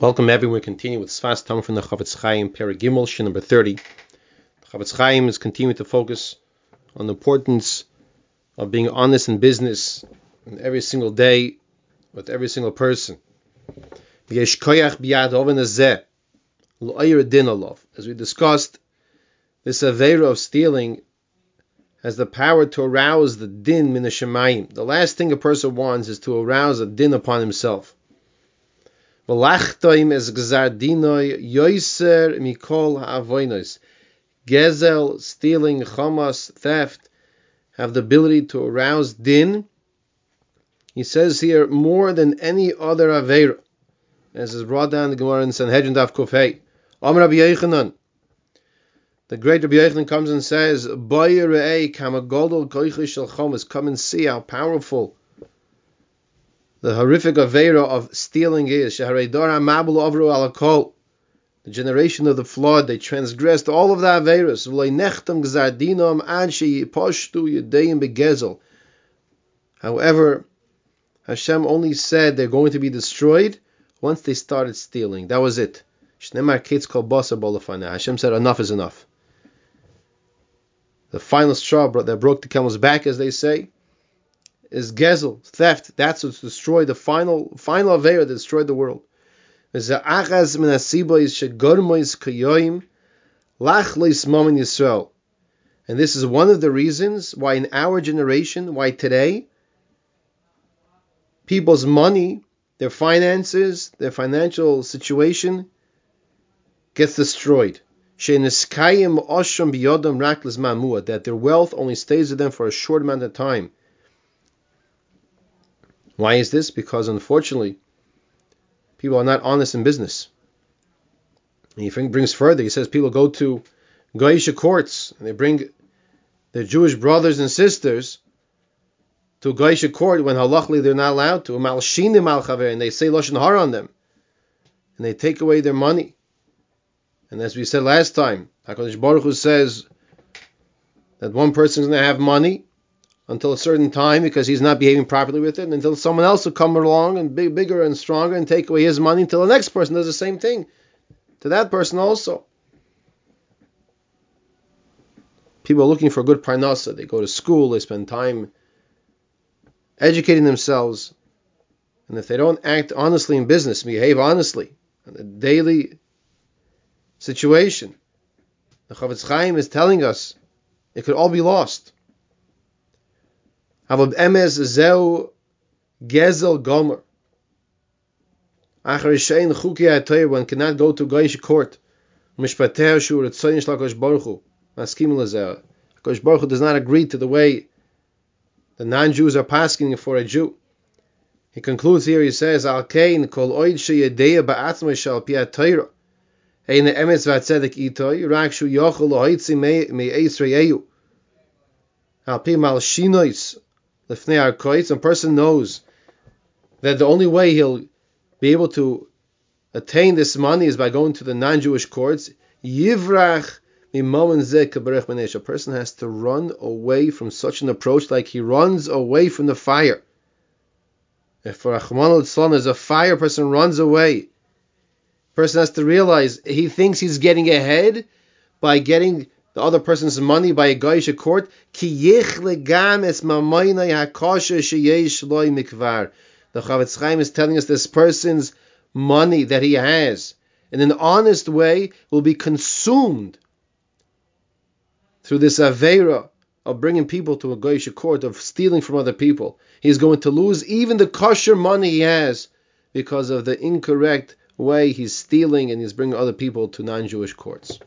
Welcome everyone. We continue with Sfas Tamim from the Chofetz Chaim, Paragimel, Shin number 30. The Chofetz Chaim is continuing to focus on the importance of being honest in business and every single day with every single person. As we discussed, this Avera of stealing has the power to arouse the din min The last thing a person wants is to arouse a din upon himself. V'lachtoim es gzar dinoi yoiser mikol ha'avoinos. Gezel, stealing, chamas, theft, have the ability to arouse din. He says here more than any other avera, as is brought down the Gemara in Sanhedrin Daf Kufay. Amr Rabbi Yechanan. The great Rabbi Yechanan comes and says, "Boy re'ei kamagodol koichish shel chomas." Come and see how powerful the horrific avera of stealing is the generation of the flood. They transgressed all of the averas. However, Hashem only said they're going to be destroyed once they started stealing. That was it. Hashem said enough is enough. The final straw that broke the camel's back, as they say, is gezel, theft. That's what's destroyed the final final avera that destroyed the world. And this is one of the reasons why in our generation, why today, people's money, their finances, their financial situation gets destroyed. That their wealth only stays with them for a short amount of time. Why is this? Because unfortunately, people are not honest in business. And he brings further. He says people go to Goisha courts and they bring their Jewish brothers and sisters to Goisha court when halachically they're not allowed to. And they say lashon hara on them, and they take away their money. And as we said last time, Hakadosh Baruch Hu says that one person is going to have money until a certain time because he's not behaving properly with it, until someone else will come along and be bigger and stronger and take away his money until the next person does the same thing to that person also. People are looking for good parnasa. They go to school, they spend time educating themselves, and if they don't act honestly in business, behave honestly in the daily situation, the Chofetz Chaim is telling us it could all be lost. Aber emes zeu gezel gomer. Achar shein chuki atoy one cannot go to goyish court. Mishpater shur et tzayin shlakosh baruch hu. Maskim lezer. Kosh baruch does not agree to the way the non-Jews are pasking for a Jew. He concludes here, he says, Al kain kol oid sheyedeya ba'atzma shal pi atayra. Ein emes v'atzedek itoy, rak shu yochel lohoitzi me eisreyeyu. Al pi mal shinois, a person knows that the only way he'll be able to attain this money is by going to the non-Jewish courts. Yivrach a person has to run away from such an approach like he runs away from the fire. If for Achman al is a fire, person runs away. Person has to realize he thinks he's getting ahead by getting the other person's money by a Goyish court. The Chofetz Chaim is telling us this person's money that he has in an honest way will be consumed through this avera of bringing people to a Goyish court, of stealing from other people. He's going to lose even the kosher money he has because of the incorrect way he's stealing and he's bringing other people to non-Jewish courts.